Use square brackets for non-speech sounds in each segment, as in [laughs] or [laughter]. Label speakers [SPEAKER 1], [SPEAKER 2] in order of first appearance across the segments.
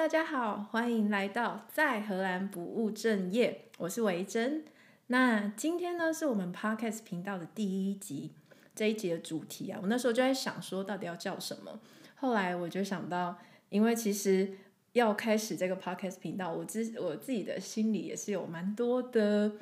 [SPEAKER 1] 大家好，欢迎来到在荷兰不务正业，我是维珍。那今天呢，是我们 Podcast 频道的第一集，这一集的主题啊，我那时候就在想说，到底要叫什么？后来我就想到，因为其实要开始这个 Podcast 频道，我自我自己的心里也是有蛮多的，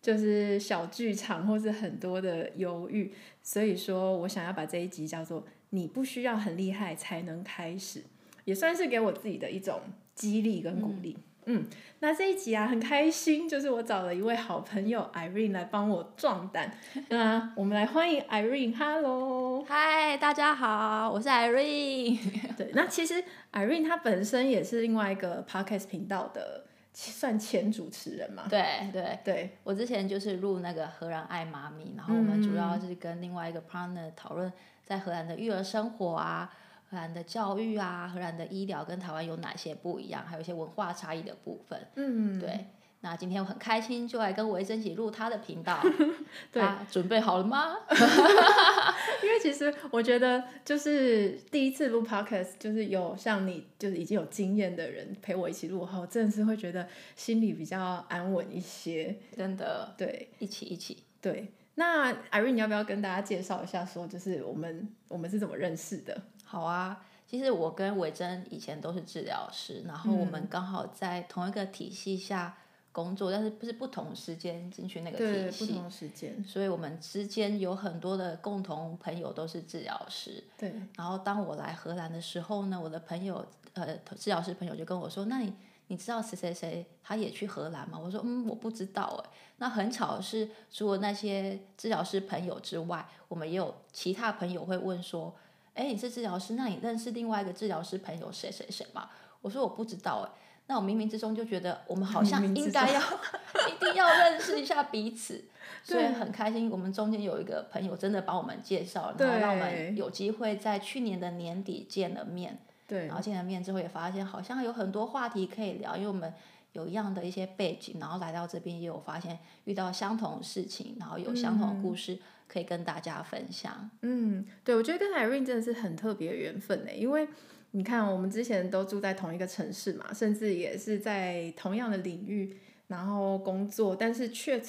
[SPEAKER 1] 就是小剧场或是很多的犹豫，所以说我想要把这一集叫做“你不需要很厉害才能开始”。也算是给我自己的一种激励跟鼓励。嗯，嗯，那这一集啊，很开心，就是我找了一位好朋友 Irene 来帮我壮胆。[laughs] 那我们来欢迎 Irene，Hello，
[SPEAKER 2] 嗨，大家好，我是 Irene。[laughs]
[SPEAKER 1] 对，那其实 Irene 她本身也是另外一个 Podcast 频道的，算前主持人嘛。
[SPEAKER 2] 对对
[SPEAKER 1] 对，对
[SPEAKER 2] 我之前就是录那个荷兰爱妈咪，然后我们主要是跟另外一个 partner 讨论在荷兰的育儿生活啊。荷兰的教育啊，荷兰的医疗跟台湾有哪些不一样？还有一些文化差异的部分。嗯，对。那今天我很开心，就来跟维珍一起录他的频道。[laughs] 对，准备好了吗？[laughs]
[SPEAKER 1] 因为其实我觉得，就是第一次录 podcast，就是有像你，就是已经有经验的人陪我一起录后，真的是会觉得心里比较安稳一些。
[SPEAKER 2] 真的。
[SPEAKER 1] 对，
[SPEAKER 2] 一起一起。
[SPEAKER 1] 对。那 Irene，你要不要跟大家介绍一下，说就是我们我们是怎么认识的？
[SPEAKER 2] 好啊，其实我跟伟珍以前都是治疗师，然后我们刚好在同一个体系下工作，嗯、但是不是不同时间进去那个体系，
[SPEAKER 1] 不同时间，
[SPEAKER 2] 所以我们之间有很多的共同朋友都是治疗师。
[SPEAKER 1] 对。
[SPEAKER 2] 然后当我来荷兰的时候呢，我的朋友呃治疗师朋友就跟我说：“那你你知道谁谁谁他也去荷兰吗？”我说：“嗯，我不知道。”哎，那很巧的是，除了那些治疗师朋友之外，我们也有其他朋友会问说。哎，你是治疗师，那你认识另外一个治疗师朋友谁谁谁吗？我说我不知道哎。那我冥冥之中就觉得我们好像应该要 [laughs] 一定要认识一下彼此，所以很开心。我们中间有一个朋友真的帮我们介绍，然后让我们有机会在去年的年底见了面。
[SPEAKER 1] 对，
[SPEAKER 2] 然后见了面之后也发现好像有很多话题可以聊，因为我们有一样的一些背景，然后来到这边也有发现遇到相同的事情，然后有相同的故事。嗯可以跟大家分享。嗯，
[SPEAKER 1] 对，我觉得跟 Irene 真的是很特别的缘分呢，因为你看，我们之前都住在同一个城市嘛，甚至也是在同样的领域，然后工作，但是却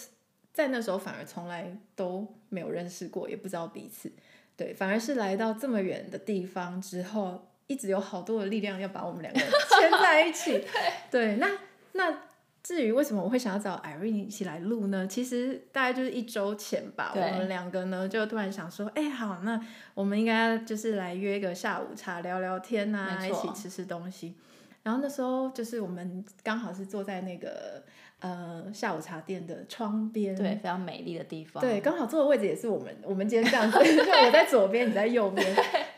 [SPEAKER 1] 在那时候反而从来都没有认识过，也不知道彼此。对，反而是来到这么远的地方之后，一直有好多的力量要把我们两个人 [laughs] 牵在一起。[laughs] 对，对，那那。至于为什么我会想要找 Irene 一起来录呢？其实大概就是一周前吧，我们两个呢就突然想说，哎，好，那我们应该就是来约一个下午茶聊聊天啊，一起吃吃东西。然后那时候就是我们刚好是坐在那个呃下午茶店的窗边，
[SPEAKER 2] 对，非常美丽的地方。
[SPEAKER 1] 对，刚好坐的位置也是我们我们今天这样子，[laughs] 就我在左边，你在右边，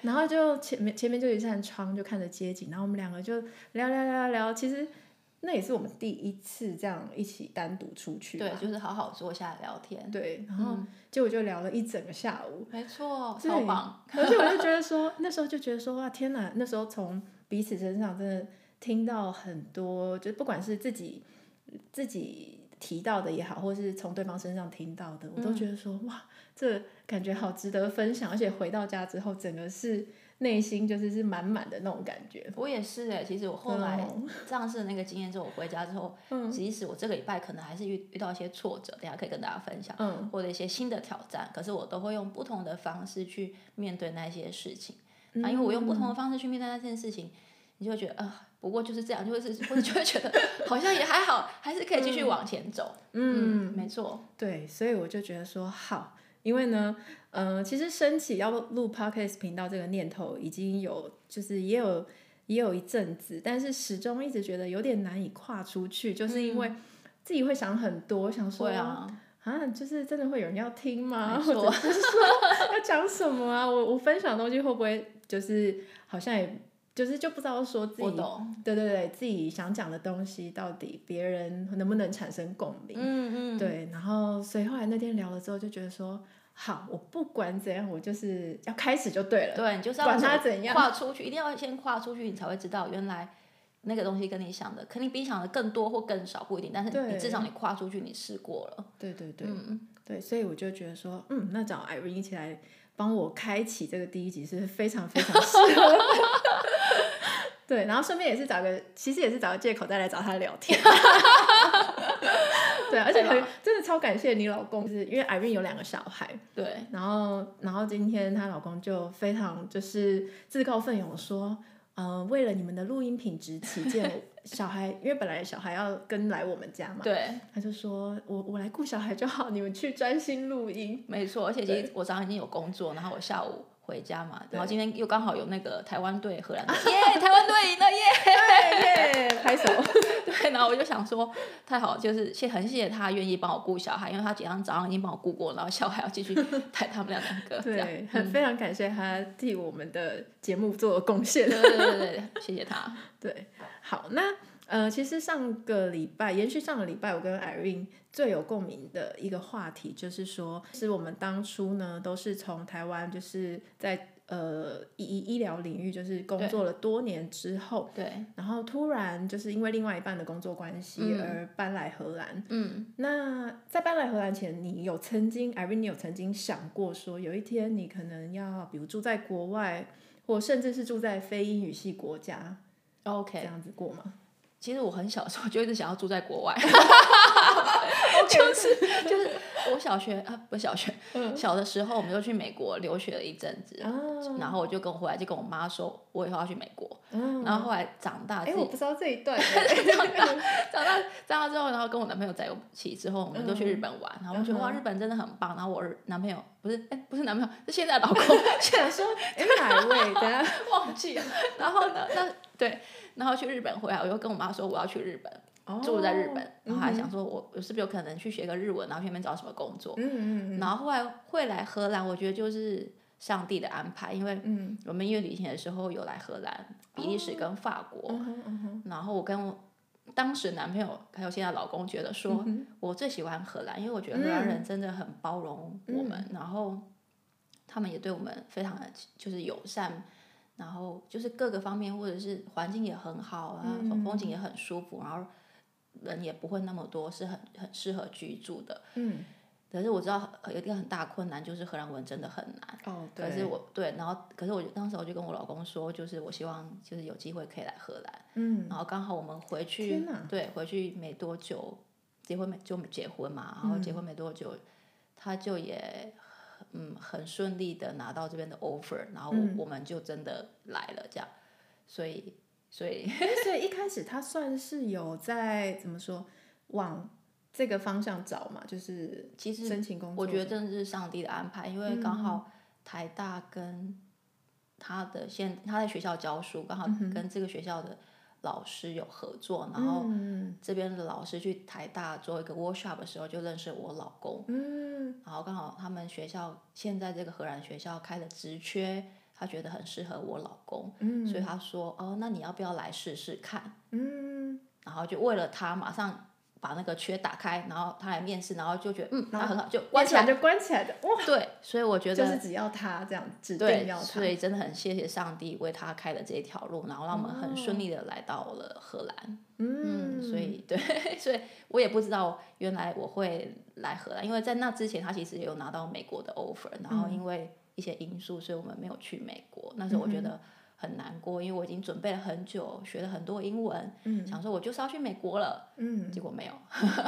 [SPEAKER 1] 然后就前面前面就一扇窗，就看着街景，然后我们两个就聊聊聊聊，其实。那也是我们第一次这样一起单独出去，
[SPEAKER 2] 对，就是好好坐下来聊天，
[SPEAKER 1] 对，然后结果就聊了一整个下午，
[SPEAKER 2] 没错，超棒。
[SPEAKER 1] 而且我就觉得说，那时候就觉得说，哇，天哪！那时候从彼此身上真的听到很多，就不管是自己自己提到的也好，或是从对方身上听到的，我都觉得说，哇，这感觉好值得分享。而且回到家之后，整个是。内心就是是满满的那种感觉。
[SPEAKER 2] 我也是哎，其实我后来上次那个经验之后，我回家之后，[laughs] 嗯、即使我这个礼拜可能还是遇遇到一些挫折，等下可以跟大家分享，嗯、或者一些新的挑战，可是我都会用不同的方式去面对那些事情。嗯、啊，因为我用不同的方式去面对那件事情，你就会觉得啊、呃，不过就是这样，就会是或者就会觉得好像也还好，还是可以继续往前走。嗯，嗯没错。
[SPEAKER 1] 对，所以我就觉得说好。因为呢，嗯、呃，其实升起要录 podcast 频道这个念头已经有，就是也有也有一阵子，但是始终一直觉得有点难以跨出去，就是因为自己会想很多，想说啊，啊，就是真的会有人要听吗？或者是说 [laughs] 要讲什么啊？我我分享的东西会不会就是好像也就是就不知道说自己，
[SPEAKER 2] 懂
[SPEAKER 1] 对对对，自己想讲的东西到底别人能不能产生共鸣？嗯嗯，对，然后所以后来那天聊了之后就觉得说。好，我不管怎样，我就是要开始就对了。
[SPEAKER 2] 对，你就是要管他怎样跨出去，一定要先跨出去，你才会知道原来那个东西跟你想的肯定比你想的更多或更少不一定，但是你至少你跨出去，你试过了。
[SPEAKER 1] 对对对，嗯，对，所以我就觉得说，嗯，那找 Irene 一起来帮我开启这个第一集是非常非常适合。[laughs] 对，然后顺便也是找个，其实也是找个借口再来找他聊天。[laughs] 对，而且很真的超感谢你老公，就是因为 Irene 有两个小孩，
[SPEAKER 2] 对，
[SPEAKER 1] 然后然后今天她老公就非常就是自告奋勇说，呃，为了你们的录音品质起见，[laughs] 小孩因为本来小孩要跟来我们家嘛，
[SPEAKER 2] 对，
[SPEAKER 1] 他就说我我来顾小孩就好，你们去专心录音。
[SPEAKER 2] 没错，而且其实我早上已经有工作，然后我下午。回家嘛，然后今天又刚好有那个台湾队荷兰队，[laughs] 耶，台湾队赢了耶，
[SPEAKER 1] 耶，拍手。
[SPEAKER 2] 对，[laughs] 然后我就想说，太好，就是谢很谢谢他愿意帮我顾小孩，因为他早上早上已经帮我顾过，然后小孩要继续 [laughs] 带他们两个。
[SPEAKER 1] 对，很非常感谢他替我们的节目做贡献。
[SPEAKER 2] 对对对对，谢谢他。[laughs]
[SPEAKER 1] 对，好，那呃，其实上个礼拜延续上个礼拜，我跟 Irene 最有共鸣的一个话题就是说，是我们当初呢都是从台湾，就是在呃医医疗领域就是工作了多年之后，
[SPEAKER 2] 对，
[SPEAKER 1] 然后突然就是因为另外一半的工作关系而搬来荷兰。
[SPEAKER 2] 嗯，
[SPEAKER 1] 那在搬来荷兰前，你有曾经 Irene 你有曾经想过说，有一天你可能要比如住在国外，或甚至是住在非英语系国家
[SPEAKER 2] ，OK，
[SPEAKER 1] 这样子过吗？
[SPEAKER 2] 其实我很小的时候就一直想要住在国外。[laughs] 就是就是我小学啊，不是小学，
[SPEAKER 1] 嗯、
[SPEAKER 2] 小的时候我们就去美国留学了一阵子，
[SPEAKER 1] 哦、
[SPEAKER 2] 然后我就跟我回来就跟我妈说，我以后要去美国。
[SPEAKER 1] 嗯、
[SPEAKER 2] 然后后来长大，
[SPEAKER 1] 哎，我不知道这一段。[laughs]
[SPEAKER 2] 长大长大长大之后，然后跟我男朋友在一起之后，我们就去日本玩，嗯、然后我觉得哇，日本真的很棒。然后我男朋友不是哎，不是男朋友，是现在老公。[laughs]
[SPEAKER 1] 想说哎哪一位？等下
[SPEAKER 2] 忘记了。然后呢，那对，然后去日本回来，我又跟我妈说我要去日本。住在日本，哦、然后还想说我，我是不是有可能去学个日文，然后去那边找什么工作？
[SPEAKER 1] 嗯嗯嗯、
[SPEAKER 2] 然后后来会来荷兰，我觉得就是上帝的安排，因为我们因为旅行的时候有来荷兰、比利时跟法国，
[SPEAKER 1] 哦嗯嗯、
[SPEAKER 2] 然后我跟我当时男朋友还有现在老公觉得说，嗯、我最喜欢荷兰，因为我觉得荷兰人真的很包容我们，嗯、然后他们也对我们非常的就是友善，然后就是各个方面或者是环境也很好啊，嗯、风景也很舒服，然后。人也不会那么多，是很很适合居住的。
[SPEAKER 1] 嗯，
[SPEAKER 2] 可是我知道有一个很大困难，就是荷兰文真的很难。
[SPEAKER 1] 哦，对。
[SPEAKER 2] 可是我对，然后可是我当时我就跟我老公说，就是我希望就是有机会可以来荷兰。
[SPEAKER 1] 嗯。
[SPEAKER 2] 然后刚好我们回去。对，回去没多久，结婚没就结婚嘛，然后结婚没多久，嗯、他就也嗯很顺利的拿到这边的 offer，然后我们就真的来了，这样，所以。所以，
[SPEAKER 1] 所以一开始他算是有在怎么说往这个方向找嘛，就是其实申请工作。
[SPEAKER 2] 我觉得真的是上帝的安排，因为刚好台大跟他的现他在学校教书，刚好跟这个学校的老师有合作，然后这边的老师去台大做一个 workshop 的时候就认识我老公，
[SPEAKER 1] 嗯，
[SPEAKER 2] 然后刚好他们学校现在这个荷兰学校开了职缺。他觉得很适合我老公，
[SPEAKER 1] 嗯、
[SPEAKER 2] 所以他说：“哦，那你要不要来试试看？”
[SPEAKER 1] 嗯，
[SPEAKER 2] 然后就为了他，马上把那个缺打开，然后他来面试，然后就觉得嗯，
[SPEAKER 1] 后
[SPEAKER 2] 他很好，就关起来
[SPEAKER 1] 就关起来的哇。
[SPEAKER 2] 对，所以我觉得
[SPEAKER 1] 就是只要他这样指定要他，
[SPEAKER 2] 所以真的很谢谢上帝为他开了这一条路，然后让我们很顺利的来到了荷兰。
[SPEAKER 1] 嗯，
[SPEAKER 2] 嗯，所以对，[laughs] 所以我也不知道原来我会来荷兰，因为在那之前他其实也有拿到美国的 offer，然后因为。嗯一些因素，所以我们没有去美国。那时候我觉得很难过，因为我已经准备了很久，学了很多英文，
[SPEAKER 1] 嗯、
[SPEAKER 2] 想说我就是要去美国了，
[SPEAKER 1] 嗯、
[SPEAKER 2] 结果没有，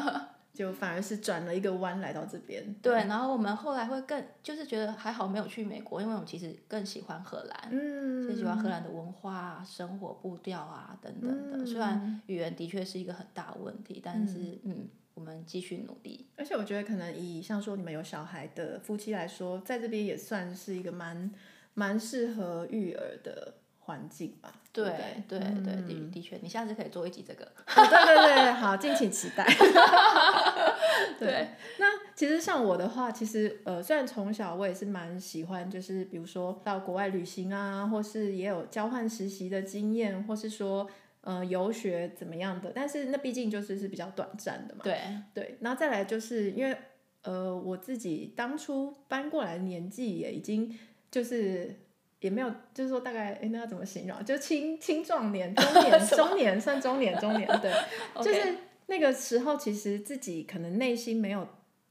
[SPEAKER 2] [laughs]
[SPEAKER 1] 就反而是转了一个弯来到这边。
[SPEAKER 2] 对，然后我们后来会更就是觉得还好没有去美国，因为我们其实更喜欢荷兰，
[SPEAKER 1] 嗯，
[SPEAKER 2] 最喜欢荷兰的文化、生活步调啊等等的。嗯、虽然语言的确是一个很大的问题，但是嗯。嗯我们继续努力，
[SPEAKER 1] 而且我觉得可能以像说你们有小孩的夫妻来说，在这边也算是一个蛮蛮适合育儿的环境吧。
[SPEAKER 2] 对
[SPEAKER 1] 对
[SPEAKER 2] 对对，的的确，你下次可以做一集这个。
[SPEAKER 1] 哦、对对对，好，敬请期待。[laughs] 对，
[SPEAKER 2] 对
[SPEAKER 1] 那其实像我的话，其实呃，虽然从小我也是蛮喜欢，就是比如说到国外旅行啊，或是也有交换实习的经验，或是说。呃，游学怎么样的？但是那毕竟就是是比较短暂的嘛。
[SPEAKER 2] 对
[SPEAKER 1] 对，然后再来就是因为呃，我自己当初搬过来的年纪也已经就是也没有，就是说大概哎，那要怎么形容？就青青壮年、[laughs] 中年、中年算中年、中年，对 [laughs] 就是那个时候其实自己可能内心没有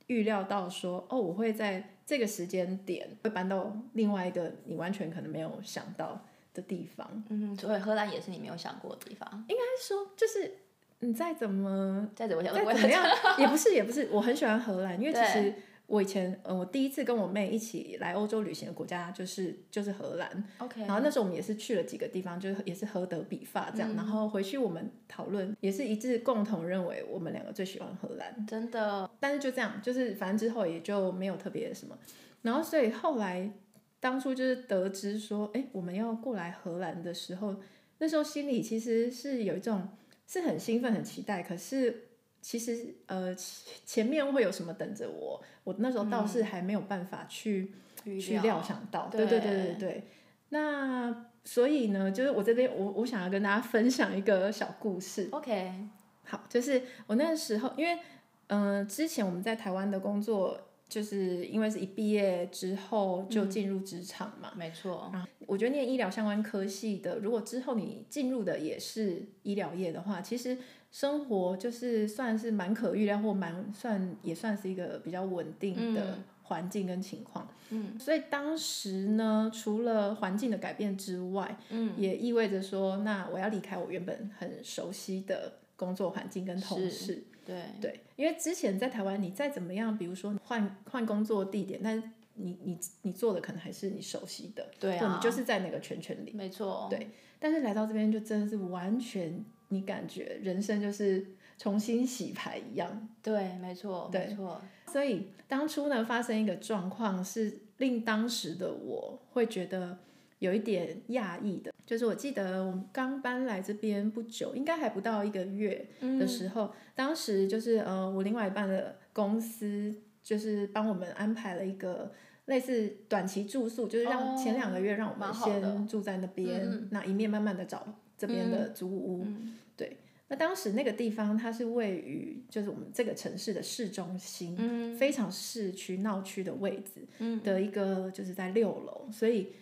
[SPEAKER 1] 预料到说哦，我会在这个时间点会搬到另外一个你完全可能没有想到的地方。
[SPEAKER 2] 嗯，所以荷兰也是你没有想过的地方。
[SPEAKER 1] 应该说，就是你再怎么
[SPEAKER 2] 再怎么想，
[SPEAKER 1] 再怎么样，也不是也不是，我很喜欢荷兰，因为其实。我以前，嗯，我第一次跟我妹一起来欧洲旅行的国家就是就是荷兰。
[SPEAKER 2] OK。
[SPEAKER 1] 然后那时候我们也是去了几个地方，就是也是荷德比法这样。嗯、然后回去我们讨论，也是一致共同认为我们两个最喜欢荷兰。
[SPEAKER 2] 真的。
[SPEAKER 1] 但是就这样，就是反正之后也就没有特别什么。然后所以后来当初就是得知说，哎，我们要过来荷兰的时候，那时候心里其实是有一种是很兴奋、很期待，可是。其实，呃，前面会有什么等着我？我那时候倒是还没有办法去、嗯、去料想到。对对对对对。那所以呢，就是我这边，我我想要跟大家分享一个小故事。
[SPEAKER 2] OK，
[SPEAKER 1] 好，就是我那个时候，因为，嗯、呃，之前我们在台湾的工作。就是因为是一毕业之后就进入职场嘛，
[SPEAKER 2] 嗯、
[SPEAKER 1] 没错。我觉得念医疗相关科系的，如果之后你进入的也是医疗业的话，其实生活就是算是蛮可预料或蛮算也算是一个比较稳定的环境跟情况。嗯，所以当时呢，除了环境的改变之外，嗯，也意味着说，那我要离开我原本很熟悉的工作环境跟同事。
[SPEAKER 2] 对
[SPEAKER 1] 对，因为之前在台湾，你再怎么样，比如说换换工作地点，但你你你做的可能还是你熟悉的，
[SPEAKER 2] 对啊，
[SPEAKER 1] 你就是在那个圈圈里，
[SPEAKER 2] 没错，
[SPEAKER 1] 对。但是来到这边，就真的是完全，你感觉人生就是重新洗牌一样，
[SPEAKER 2] 对，没错，
[SPEAKER 1] 对，
[SPEAKER 2] 没错。
[SPEAKER 1] 所以当初呢，发生一个状况，是令当时的我会觉得。有一点讶异的，就是我记得我们刚搬来这边不久，应该还不到一个月的时候，嗯、当时就是呃，我另外一半的公司就是帮我们安排了一个类似短期住宿，就是让前两个月让我们先住在那边，嗯、那一面慢慢的找这边的租屋。嗯、对，那当时那个地方它是位于就是我们这个城市的市中心，嗯、非常市区闹区的位置的一个就是在六楼，所以。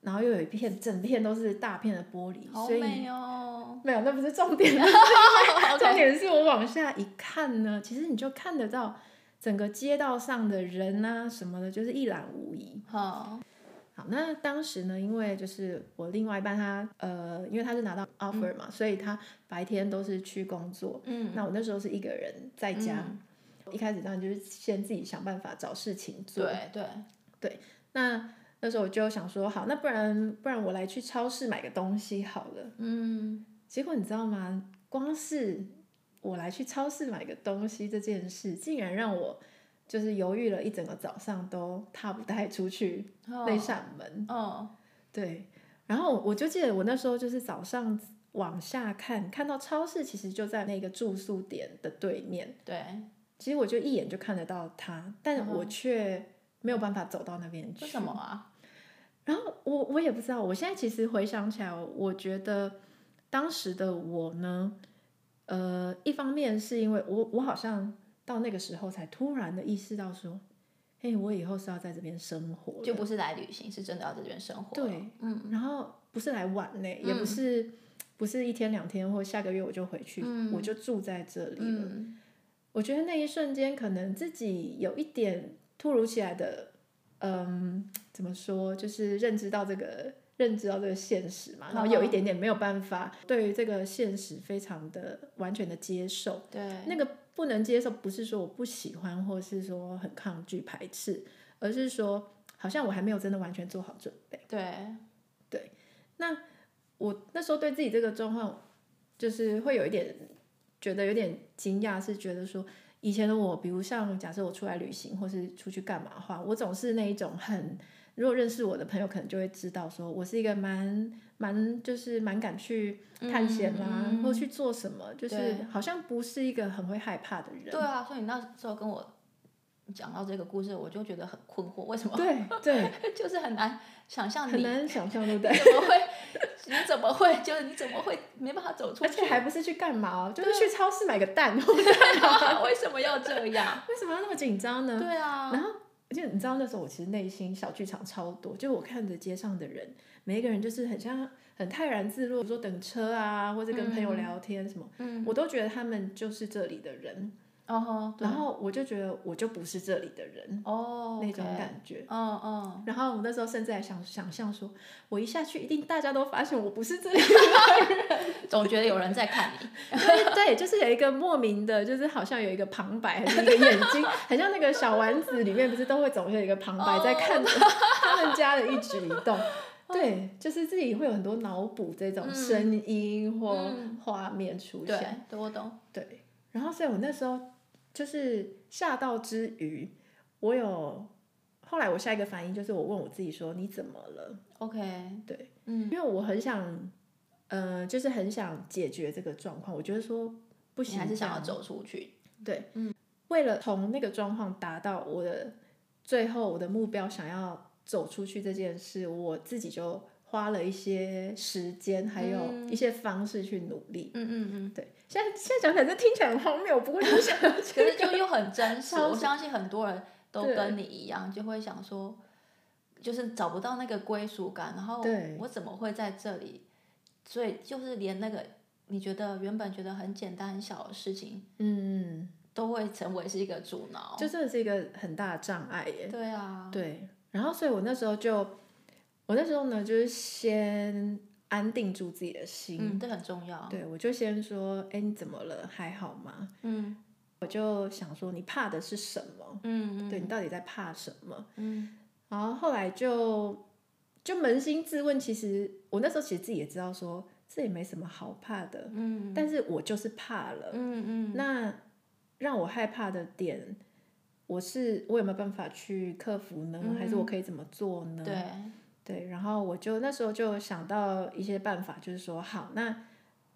[SPEAKER 1] 然后又有一片，整片都是大片的玻璃，
[SPEAKER 2] 好美哦。
[SPEAKER 1] 没有，那不是重点。[laughs] 重点是我往下一看呢，其实你就看得到整个街道上的人啊什么的，就是一览无遗。好，好，那当时呢，因为就是我另外一半他呃，因为他是拿到 offer 嘛，嗯、所以他白天都是去工作。嗯。那我那时候是一个人在家，嗯、一开始当然就是先自己想办法找事情做。
[SPEAKER 2] 对对
[SPEAKER 1] 对，那。那时候我就想说，好，那不然不然我来去超市买个东西好了。嗯，结果你知道吗？光是我来去超市买个东西这件事，竟然让我就是犹豫了一整个早上，都踏不太出去那扇门。哦，哦对。然后我就记得我那时候就是早上往下看，看到超市其实就在那个住宿点的对面。
[SPEAKER 2] 对。
[SPEAKER 1] 其实我就一眼就看得到它，但我却。没有办法走到那边去。
[SPEAKER 2] 为什么啊？
[SPEAKER 1] 然后我我也不知道。我现在其实回想起来，我觉得当时的我呢，呃，一方面是因为我我好像到那个时候才突然的意识到说，嘿，我以后是要在这边生活，
[SPEAKER 2] 就不是来旅行，是真的要在这边生活。
[SPEAKER 1] 对，嗯。然后不是来玩嘞，也不是、嗯、不是一天两天或下个月我就回去，嗯、我就住在这里了。嗯、我觉得那一瞬间，可能自己有一点。突如其来的，嗯，怎么说？就是认知到这个，认知到这个现实嘛，然后有一点点没有办法对于这个现实非常的完全的接受。对，那个不能接受，不是说我不喜欢，或是说很抗拒、排斥，而是说好像我还没有真的完全做好准备。
[SPEAKER 2] 对，
[SPEAKER 1] 对。那我那时候对自己这个状况，就是会有一点觉得有点惊讶，是觉得说。以前的我，比如像假设我出来旅行或是出去干嘛的话，我总是那一种很，如果认识我的朋友可能就会知道，说我是一个蛮蛮就是蛮敢去探险啦、啊，嗯、或去做什么，就是好像不是一个很会害怕的人。
[SPEAKER 2] 对啊，所以你那时候跟我讲到这个故事，我就觉得很困惑，为什么？
[SPEAKER 1] 对对，[laughs]
[SPEAKER 2] 就是很难想象，
[SPEAKER 1] 很难想象，对不对？[laughs]
[SPEAKER 2] 怎么会？你怎么会？就是你怎么会没办法走出去？
[SPEAKER 1] 而且还不是去干嘛？就是去超市买个蛋。
[SPEAKER 2] 为什么要这样？[laughs]
[SPEAKER 1] 为什么要那么紧张呢？
[SPEAKER 2] 对啊。
[SPEAKER 1] 然后，就你知道那时候我其实内心小剧场超多，就我看着街上的人，每一个人就是很像很泰然自若，比如说等车啊，或者跟朋友聊天什么，嗯，我都觉得他们就是这里的人。
[SPEAKER 2] 哦，
[SPEAKER 1] 然后我就觉得我就不是这里的人
[SPEAKER 2] 哦，
[SPEAKER 1] 那种感觉。
[SPEAKER 2] 嗯嗯。
[SPEAKER 1] 然后我那时候甚至还想想象说，我一下去一定大家都发现我不是这里的人，[laughs]
[SPEAKER 2] 总觉得有人在看你。
[SPEAKER 1] 对对，就是有一个莫名的，就是好像有一个旁白还是一个眼睛，很像那个小丸子里面不是都会总是有一个旁白在看着他们家的一举一动。[laughs] 对，就是自己会有很多脑补这种声音或画面出现。
[SPEAKER 2] 嗯、对，我懂。
[SPEAKER 1] 对，然后所以我那时候就是吓到之余，我有后来我下一个反应就是我问我自己说：“你怎么了
[SPEAKER 2] ？”OK，
[SPEAKER 1] 对，
[SPEAKER 2] 嗯，
[SPEAKER 1] 因为我很想，嗯、呃，就是很想解决这个状况。我觉得说不行，
[SPEAKER 2] 还是想要走出去。
[SPEAKER 1] 对，
[SPEAKER 2] 嗯，
[SPEAKER 1] 为了从那个状况达到我的最后我的目标，想要。走出去这件事，我自己就花了一些时间，还有一些方式去努力。
[SPEAKER 2] 嗯嗯嗯，
[SPEAKER 1] 对。现在现在讲起来，这听起来很荒谬，不过就想，可
[SPEAKER 2] 是就又很真实。我相信很多人都跟你一样，就会想说，就是找不到那个归属感，然后我怎么会在这里？所以就是连那个你觉得原本觉得很简单很小的事情，
[SPEAKER 1] 嗯，
[SPEAKER 2] 都会成为是一个阻挠，
[SPEAKER 1] 就真的是一个很大的障碍耶。
[SPEAKER 2] 对啊，
[SPEAKER 1] 对。然后，所以我那时候就，我那时候呢，就是先安定住自己的心，
[SPEAKER 2] 嗯，这很重要。
[SPEAKER 1] 对，我就先说，哎，你怎么了？还好吗？
[SPEAKER 2] 嗯，
[SPEAKER 1] 我就想说，你怕的是什么？
[SPEAKER 2] 嗯，
[SPEAKER 1] 对，你到底在怕什么？
[SPEAKER 2] 嗯，
[SPEAKER 1] 然后后来就就扪心自问，其实我那时候其实自己也知道说，说这也没什么好怕的，
[SPEAKER 2] 嗯，
[SPEAKER 1] 但是我就是怕了，
[SPEAKER 2] 嗯嗯，
[SPEAKER 1] 那让我害怕的点。我是我有没有办法去克服呢？嗯、还是我可以怎么做呢？
[SPEAKER 2] 对
[SPEAKER 1] 对，然后我就那时候就想到一些办法，就是说，好，那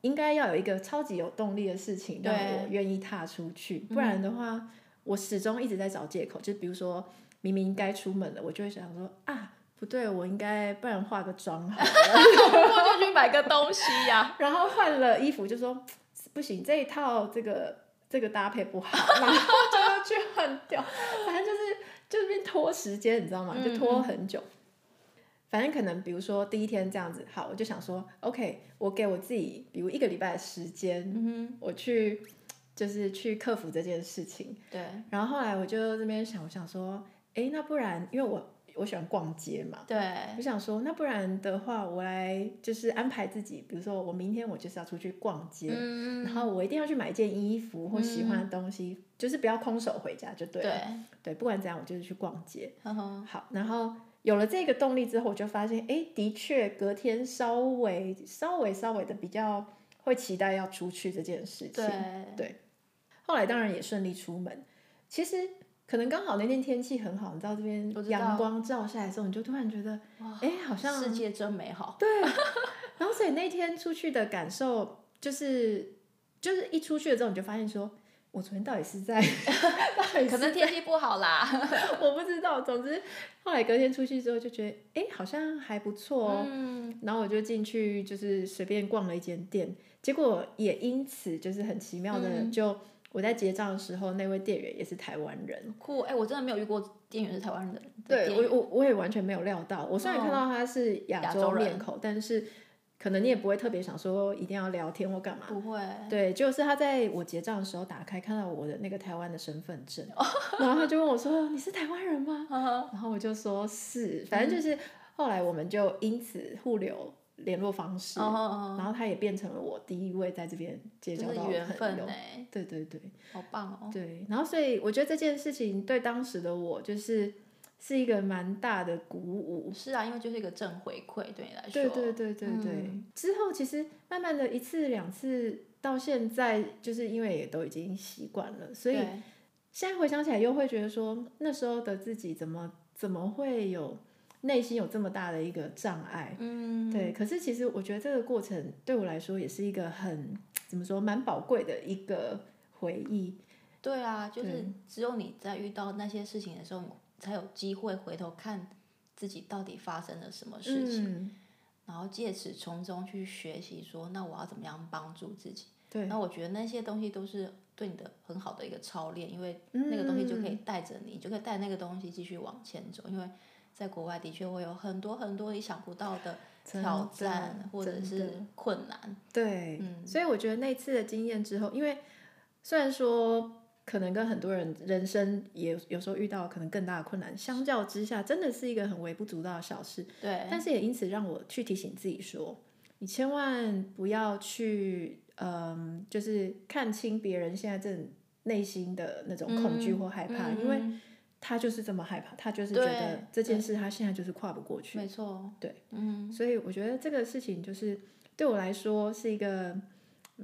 [SPEAKER 1] 应该要有一个超级有动力的事情让我愿意踏出去，不然的话，嗯、我始终一直在找借口。就比如说，明明该出门了，我就会想说啊，不对，我应该不然化个妆好了，[laughs]
[SPEAKER 2] 我就去买个东西呀、啊。
[SPEAKER 1] 然后换了衣服，就说不行，这一套这个。这个搭配不好，然后就要去换掉。[laughs] 反正就是就是边拖时间，你知道吗？就拖很久。嗯嗯，反正可能比如说第一天这样子，好，我就想说，OK，我给我自己，比如一个礼拜的时间，
[SPEAKER 2] 嗯，
[SPEAKER 1] 我去就是去克服这件事情。
[SPEAKER 2] 对。
[SPEAKER 1] 然后后来我就这边想，我想说，哎，那不然，因为我。我喜欢逛街嘛，
[SPEAKER 2] 对，
[SPEAKER 1] 我想说，那不然的话，我来就是安排自己，比如说我明天我就是要出去逛街，
[SPEAKER 2] 嗯、
[SPEAKER 1] 然后我一定要去买一件衣服或喜欢的东西，嗯、就是不要空手回家就对了。
[SPEAKER 2] 对，
[SPEAKER 1] 对，不管怎样，我就是去逛街。
[SPEAKER 2] 呵呵
[SPEAKER 1] 好，然后有了这个动力之后，我就发现，哎，的确隔天稍微稍微稍微的比较会期待要出去这件事情。
[SPEAKER 2] 对，
[SPEAKER 1] 对，后来当然也顺利出门，其实。可能刚好那天天气很好，你知道这边阳光照下来的时候，你就突然觉得，哎，好像
[SPEAKER 2] 世界真美好。
[SPEAKER 1] 对，然后所以那天出去的感受就是，就是一出去了之后，你就发现说，我昨天到底是在，[laughs] 到底是在
[SPEAKER 2] 可能天气不好啦，[laughs]
[SPEAKER 1] 我不知道。总之后来隔天出去之后就觉得，哎，好像还不错哦。
[SPEAKER 2] 嗯。
[SPEAKER 1] 然后我就进去，就是随便逛了一间店，结果也因此就是很奇妙的就。嗯我在结账的时候，那位店员也是台湾人。
[SPEAKER 2] 酷，哎、欸，我真的没有遇过店员是台湾人。
[SPEAKER 1] 对，我我我也完全没有料到。我虽然看到他是亚洲面孔，但是可能你也不会特别想说一定要聊天或干嘛。
[SPEAKER 2] 不会。
[SPEAKER 1] 对，就是他在我结账的时候打开，看到我的那个台湾的身份证，然后他就问我说：“你是台湾人吗？”然后我就说是，反正就是后来我们就因此互留。联络方式，oh, oh, oh. 然后他也变成了我第一位在这边结交到的朋友。对对对，
[SPEAKER 2] 好棒哦。
[SPEAKER 1] 对，然后所以我觉得这件事情对当时的我就是是一个蛮大的鼓舞。
[SPEAKER 2] 是啊，因为就是一个正回馈，对你来说。
[SPEAKER 1] 对对对对对。嗯、之后其实慢慢的一次两次到现在，就是因为也都已经习惯了，所以现在回想起来又会觉得说那时候的自己怎么怎么会有。内心有这么大的一个障碍，
[SPEAKER 2] 嗯，
[SPEAKER 1] 对。可是其实我觉得这个过程对我来说也是一个很怎么说蛮宝贵的一个回忆。
[SPEAKER 2] 对啊，就是只有你在遇到那些事情的时候，才有机会回头看自己到底发生了什么事情，
[SPEAKER 1] 嗯、
[SPEAKER 2] 然后借此从中去学习说，那我要怎么样帮助自己？
[SPEAKER 1] 对。
[SPEAKER 2] 那我觉得那些东西都是对你的很好的一个操练，因为那个东西就可以带着你，嗯、就可以带那个东西继续往前走，因为。在国外的确会有很多很多你想不到的挑战或者是困难。
[SPEAKER 1] 对，嗯，所以我觉得那次的经验之后，因为虽然说可能跟很多人人生也有时候遇到可能更大的困难，相较之下，真的是一个很微不足道的小事。
[SPEAKER 2] 对，
[SPEAKER 1] 但是也因此让我去提醒自己说，你千万不要去，嗯，就是看清别人现在正内心的那种恐惧或害怕，嗯、因为他就是这么害怕，他就是觉得这件事他现在就是跨不过去。
[SPEAKER 2] 没错，
[SPEAKER 1] 对，嗯，所以我觉得这个事情就是对我来说是一个。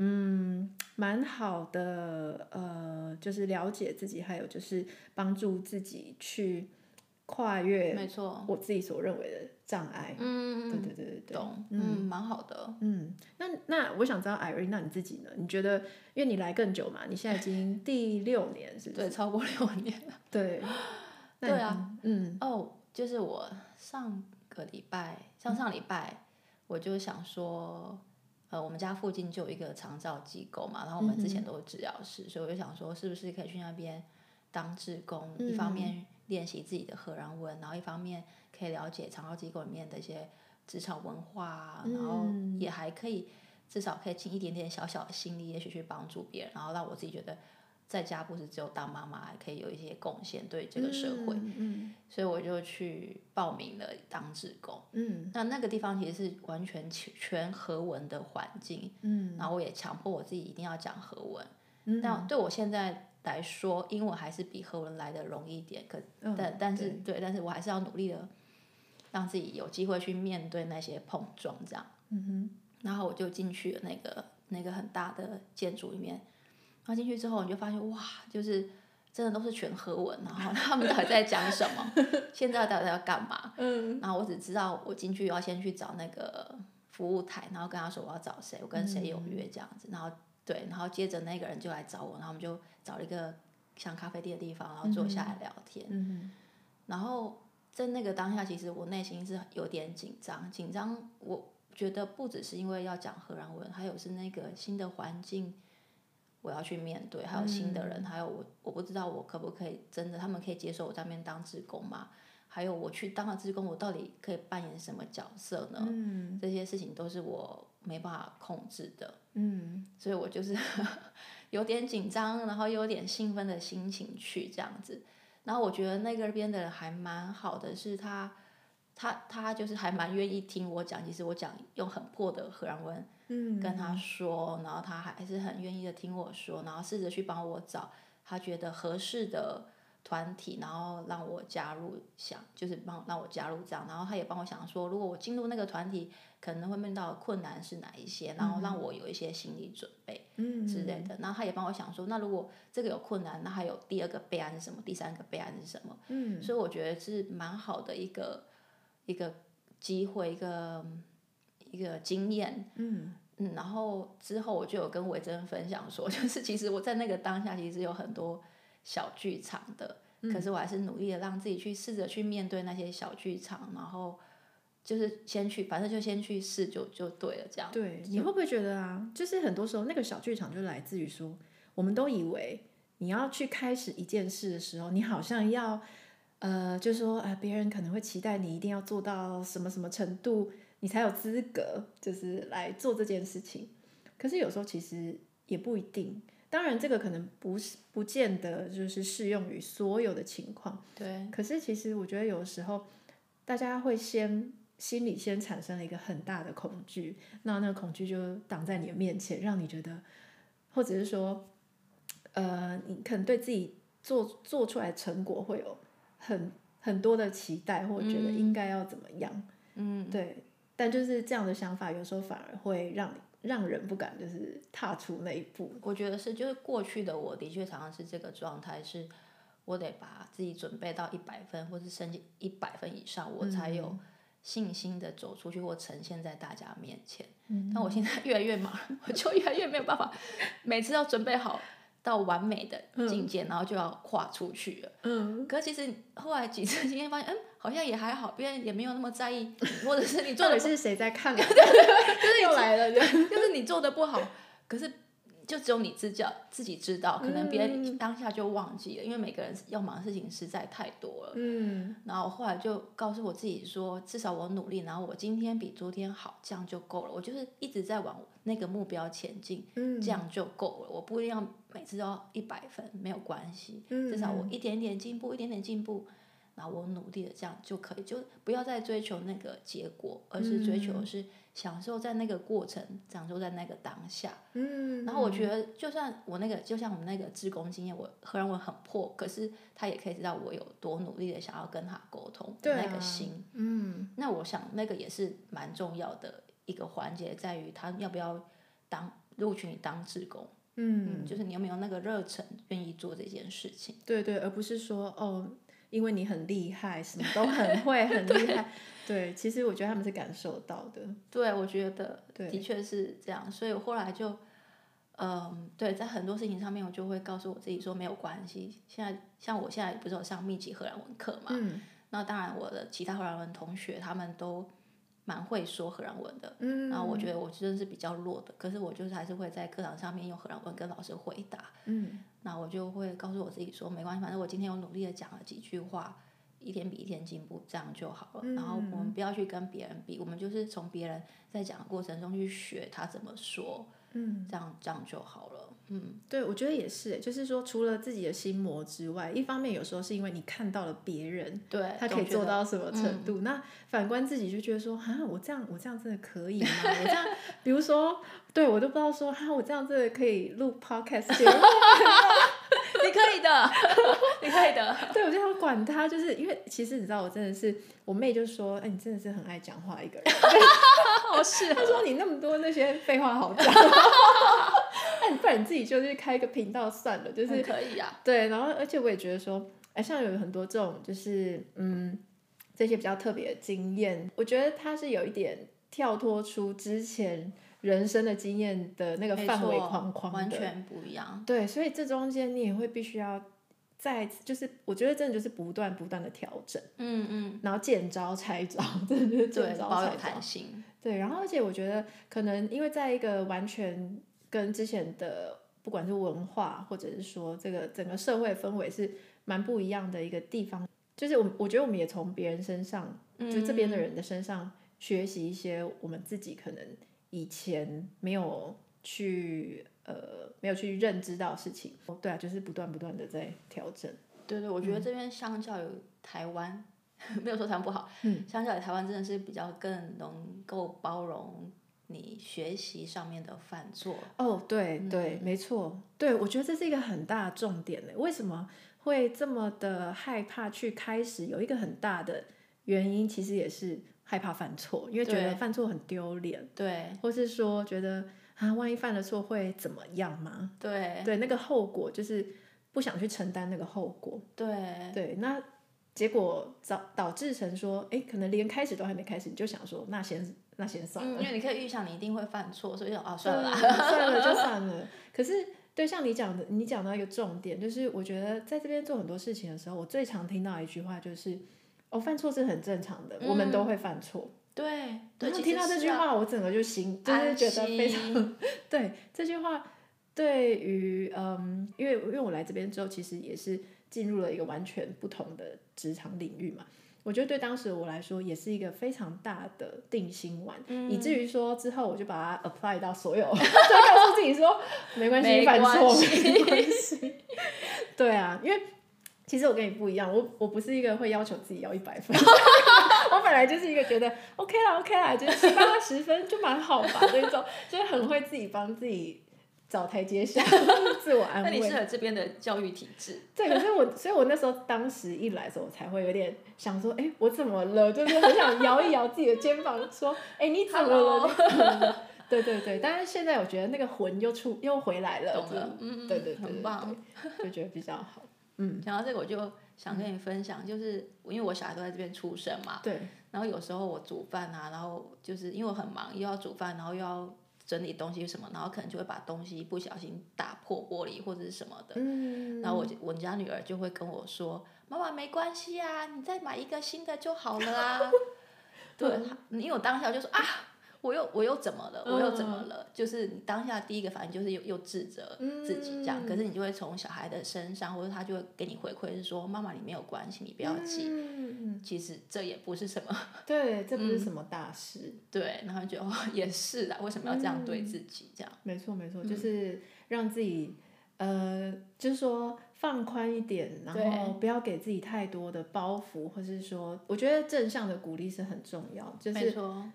[SPEAKER 1] 嗯，蛮好的，呃，就是了解自己，还有就是帮助自己去跨越，
[SPEAKER 2] 没错，
[SPEAKER 1] 我自己所认为的障碍。
[SPEAKER 2] 嗯，
[SPEAKER 1] 对对对对对，
[SPEAKER 2] 懂，嗯，蛮好的。
[SPEAKER 1] 嗯，那那我想知道，Irene，那你自己呢？你觉得，因为你来更久嘛，你现在已经第六年，是不是？
[SPEAKER 2] 对，超过六年了。[laughs]
[SPEAKER 1] 对，[gasps]
[SPEAKER 2] 对啊，嗯，哦，就是我上个礼拜，上上礼拜，我就想说。呃，我们家附近就有一个长照机构嘛，然后我们之前都是治疗师，嗯、所以我就想说，是不是可以去那边当志工，嗯、一方面练习自己的荷兰文，然后一方面可以了解长照机构里面的一些职场文化，嗯、然后也还可以至少可以尽一点点小小的心力，也许去帮助别人，然后让我自己觉得。在家不是只有当妈妈，还可以有一些贡献对这个社会，
[SPEAKER 1] 嗯嗯、
[SPEAKER 2] 所以我就去报名了当志工。
[SPEAKER 1] 嗯，
[SPEAKER 2] 那那个地方其实是完全全和文的环境，
[SPEAKER 1] 嗯，
[SPEAKER 2] 然后我也强迫我自己一定要讲和文，
[SPEAKER 1] 嗯、
[SPEAKER 2] 但对我现在来说，英文还是比和文来的容易一点。可、
[SPEAKER 1] 嗯、
[SPEAKER 2] 但但是对，对，但是我还是要努力的让自己有机会去面对那些碰撞，这样。
[SPEAKER 1] 嗯哼，
[SPEAKER 2] 然后我就进去了那个那个很大的建筑里面。然后进去之后，你就发现哇，就是真的都是全荷文，然 [laughs] 后他们到底在讲什么？现在到底要干嘛？
[SPEAKER 1] 嗯，
[SPEAKER 2] 然后我只知道我进去要先去找那个服务台，然后跟他说我要找谁，我跟谁有约这样子。然后对，然后接着那个人就来找我，然后我们就找了一个像咖啡店的地方，然后坐下来聊天。
[SPEAKER 1] 嗯，
[SPEAKER 2] 然后在那个当下，其实我内心是有点紧张，紧张。我觉得不只是因为要讲荷兰文，还有是那个新的环境。我要去面对，还有新的人，嗯、还有我，我不知道我可不可以真的，他们可以接受我在那边当职工吗？还有我去当了职工，我到底可以扮演什么角色呢？
[SPEAKER 1] 嗯、
[SPEAKER 2] 这些事情都是我没办法控制的。
[SPEAKER 1] 嗯，
[SPEAKER 2] 所以我就是 [laughs] 有点紧张，然后又有点兴奋的心情去这样子。然后我觉得那个边的人还蛮好的，是他，他，他就是还蛮愿意听我讲。其实我讲用很破的荷兰文。
[SPEAKER 1] 嗯，
[SPEAKER 2] 跟他说，然后他还是很愿意的听我说，然后试着去帮我找他觉得合适的团体，然后让我加入，想就是帮让我加入这样，然后他也帮我想说，如果我进入那个团体，可能会面到困难是哪一些，然后让我有一些心理准备，嗯之类的。然后他也帮我想说，那如果这个有困难，那还有第二个备案是什么？第三个备案是什么？
[SPEAKER 1] 嗯，
[SPEAKER 2] 所以我觉得是蛮好的一个一个机会，一个。一个经验，
[SPEAKER 1] 嗯
[SPEAKER 2] 嗯，然后之后我就有跟维珍分享说，[laughs] 就是其实我在那个当下其实有很多小剧场的，嗯、可是我还是努力的让自己去试着去面对那些小剧场，然后就是先去，反正就先去试就就对了，这
[SPEAKER 1] 样。
[SPEAKER 2] 对，
[SPEAKER 1] 你会不会觉得啊？就是很多时候那个小剧场就来自于说，我们都以为你要去开始一件事的时候，你好像要呃，就说啊、呃，别人可能会期待你一定要做到什么什么程度。你才有资格，就是来做这件事情。可是有时候其实也不一定。当然，这个可能不是不见得就是适用于所有的情况。
[SPEAKER 2] 对。
[SPEAKER 1] 可是其实我觉得有时候大家会先心里先产生了一个很大的恐惧，那那个恐惧就挡在你的面前，让你觉得，或者是说，呃，你可能对自己做做出来的成果会有很很多的期待，或者觉得应该要怎么样。
[SPEAKER 2] 嗯。
[SPEAKER 1] 对。但就是这样的想法，有时候反而会让让人不敢，就是踏出那一步。
[SPEAKER 2] 我觉得是，就是过去的我的确常常是这个状态，是我得把自己准备到一百分，或是甚至一百分以上，我才有信心的走出去或呈现在大家面前。
[SPEAKER 1] 嗯，
[SPEAKER 2] 但我现在越来越忙，我就越来越没有办法，每次要准备好到完美的境界，然后就要跨出去了。
[SPEAKER 1] 嗯，
[SPEAKER 2] 可是其实后来几次经验发现，嗯。好像也还好，别人也没有那么在意，或者是你做的
[SPEAKER 1] 是谁在看？就
[SPEAKER 2] 是
[SPEAKER 1] 又来了，
[SPEAKER 2] 就是你做 [laughs] 的不好。可是就只有你自己自己知道，可能别人当下就忘记了，嗯、因为每个人要忙的事情实在太多了。
[SPEAKER 1] 嗯，
[SPEAKER 2] 然后后来就告诉我自己说，至少我努力，然后我今天比昨天好，这样就够了。我就是一直在往那个目标前进，嗯、这样就够了。我不一定要每次都要一百分，没有关系，嗯、至少我一点点进步，一点点进步。然后我努力的这样就可以，就不要再追求那个结果，而是追求是享受在那个过程，享受在那个当下。
[SPEAKER 1] 嗯。
[SPEAKER 2] 然后我觉得，就算我那个，就像我们那个志工经验，我虽然我很破，可是他也可以知道我有多努力的想要跟他沟通，
[SPEAKER 1] 对啊、
[SPEAKER 2] 那个心。
[SPEAKER 1] 嗯。
[SPEAKER 2] 那我想那个也是蛮重要的一个环节，在于他要不要当录取你当志工。
[SPEAKER 1] 嗯，
[SPEAKER 2] 嗯。就是你有没有那个热忱，愿意做这件事情。
[SPEAKER 1] 对对，而不是说哦。因为你很厉害，什么都很会，很厉害。[laughs] 对，其实我觉得他们是感受到的。
[SPEAKER 2] 对，我觉得的确是这样，所以我后来就，嗯，对，在很多事情上面，我就会告诉我自己说没有关系。现在像我现在不是有上密集荷兰文课嘛？
[SPEAKER 1] 嗯。
[SPEAKER 2] 那当然，我的其他荷兰文同学他们都。蛮会说荷兰文的，
[SPEAKER 1] 嗯，
[SPEAKER 2] 然后我觉得我真的是比较弱的，可是我就是还是会在课堂上面用荷兰文跟老师回答，
[SPEAKER 1] 嗯，
[SPEAKER 2] 那我就会告诉我自己说，没关系，反正我今天有努力的讲了几句话，一天比一天进步，这样就好了。
[SPEAKER 1] 嗯，
[SPEAKER 2] 然后我们不要去跟别人比，我们就是从别人在讲的过程中去学他怎么说，
[SPEAKER 1] 嗯，
[SPEAKER 2] 这样这样就好了。嗯，
[SPEAKER 1] 对，我觉得也是，就是说，除了自己的心魔之外，一方面有时候是因为你看到了别人，
[SPEAKER 2] 对，
[SPEAKER 1] 他可以做到什么程度，嗯、那反观自己就觉得说，啊，我这样，我这样真的可以吗？我这样，比如说，对我都不知道说，哈，我这样真的可以录 podcast 节目，[laughs] [laughs]
[SPEAKER 2] 你可以的，[laughs] 你可以的，
[SPEAKER 1] 对，我就想管他，就是因为其实你知道，我真的是，我妹就说，哎，你真的是很爱讲话一个人，[laughs]
[SPEAKER 2] 我是，
[SPEAKER 1] 她说你那么多那些废话好讲。哎，不然你自己就去开一个频道算了，就是
[SPEAKER 2] 可以啊。
[SPEAKER 1] 对，然后而且我也觉得说，哎，像有很多这种就是嗯，这些比较特别的经验，我觉得它是有一点跳脱出之前人生的经验的那个范围框框的，
[SPEAKER 2] 完全不一样。
[SPEAKER 1] 对，所以这中间你也会必须要再就是，我觉得真的就是不断不断的调整，
[SPEAKER 2] 嗯嗯，
[SPEAKER 1] 然后见招拆招，真的就是见招拆招。对，然后而且我觉得可能因为在一个完全。跟之前的不管是文化，或者是说这个整个社会氛围是蛮不一样的一个地方，就是我我觉得我们也从别人身上，就这边的人的身上学习一些我们自己可能以前没有去呃没有去认知到的事情。对啊，就是不断不断的在调整。
[SPEAKER 2] 对对，我觉得这边相较于台湾，嗯、[laughs] 没有说台湾不好，
[SPEAKER 1] 嗯，
[SPEAKER 2] 相较于台湾真的是比较更能够包容。你学习上面的犯错
[SPEAKER 1] 哦，对对，嗯、没错，对，我觉得这是一个很大的重点呢。为什么会这么的害怕去开始？有一个很大的原因，其实也是害怕犯错，因为觉得犯错很丢脸，
[SPEAKER 2] 对，
[SPEAKER 1] 或是说觉得啊，万一犯了错会怎么样吗？
[SPEAKER 2] 对，
[SPEAKER 1] 对，那个后果就是不想去承担那个后果，
[SPEAKER 2] 对，
[SPEAKER 1] 对，那结果导导致成说，哎，可能连开始都还没开始，你就想说，那先。那先算了，
[SPEAKER 2] 嗯，因为你可以预想你一定会犯错，所以就 [laughs] 啊算了，
[SPEAKER 1] 算了就算了。可是对，像你讲的，你讲到一个重点，就是我觉得在这边做很多事情的时候，我最常听到一句话就是，哦，犯错是很正常的，嗯、我们都会犯错。
[SPEAKER 2] 对，
[SPEAKER 1] 对，听到这句话，我整个就心就是觉得非常 [laughs] 对这句话，对于嗯，因为因为我来这边之后，其实也是进入了一个完全不同的职场领域嘛。我觉得对当时我来说也是一个非常大的定心丸，嗯、以至于说之后我就把它 apply 到所有 [laughs] [laughs] 就告诉自己说没关系，犯错没关系。对啊，因为其实我跟你不一样，我我不是一个会要求自己要一百分，[laughs] 我本来就是一个觉得 OK 啦 OK 啦，就是七八十分就蛮好吧 [laughs] 那种，就是很会自己帮自己。找台阶下，[laughs] 自我安慰。
[SPEAKER 2] 那你适合这边的教育体制。
[SPEAKER 1] 对，可是我，所以我那时候当时一来的时候，我才会有点想说，哎、欸，我怎么了？就是很想摇一摇自己的肩膀，说，哎、欸，你怎么了？对对对，但是现在我觉得那个魂又出又回来了。
[SPEAKER 2] 懂了，嗯
[SPEAKER 1] 对对对，
[SPEAKER 2] 很棒，
[SPEAKER 1] 就觉得比较好。嗯，
[SPEAKER 2] 讲到这个，我就想跟你分享，就是因为我小孩都在这边出生嘛。
[SPEAKER 1] 对。
[SPEAKER 2] 然后有时候我煮饭啊，然后就是因为我很忙，又要煮饭，然后又要。整理东西什么，然后可能就会把东西不小心打破玻璃或者是什么的，
[SPEAKER 1] 嗯、
[SPEAKER 2] 然后我我家女儿就会跟我说：“妈妈没关系啊，你再买一个新的就好了啊。” [laughs] 对，因为我当下就说啊，我又我又怎么了？我又怎么了？嗯、就是你当下第一个反应就是又又自责自己这样，嗯、可是你就会从小孩的身上，或者他就会给你回馈是说，妈妈你没有关系，你不要急。嗯、其实这也不是什么，[laughs]
[SPEAKER 1] 对，这不是什么大事。嗯、
[SPEAKER 2] 对，然后就哦，也是啊，为什么要这样对自己？这样。
[SPEAKER 1] 没错没错，就是让自己。呃，就是说放宽一点，然后不要给自己太多的包袱，或是说，我觉得正向的鼓励是很重要。就是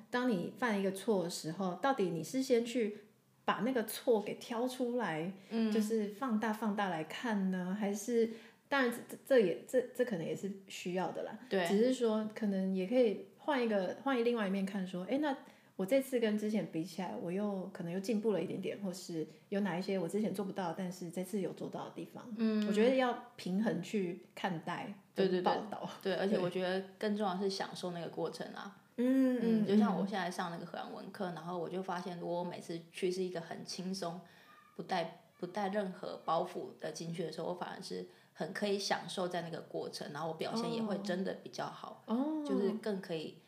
[SPEAKER 1] 当你犯一个错的时候，到底你是先去把那个错给挑出来，嗯，就是放大放大来看呢，还是当然这这也这这可能也是需要的啦。对，只是说可能也可以换一个换一另外一面看，说，哎，那。我这次跟之前比起来，我又可能又进步了一点点，或是有哪一些我之前做不到，但是这次有做到的地方。嗯，我觉得要平衡去看待，对对报道。
[SPEAKER 2] 对，而且我觉得更重要的是享受那个过程啊。嗯嗯，就像我现在上那个荷兰文课，然后我就发现，如果我每次去是一个很轻松，不带不带任何包袱的进去的时候，我反而是很可以享受在那个过程，然后我表现也会真的比较好。哦，就是更可以，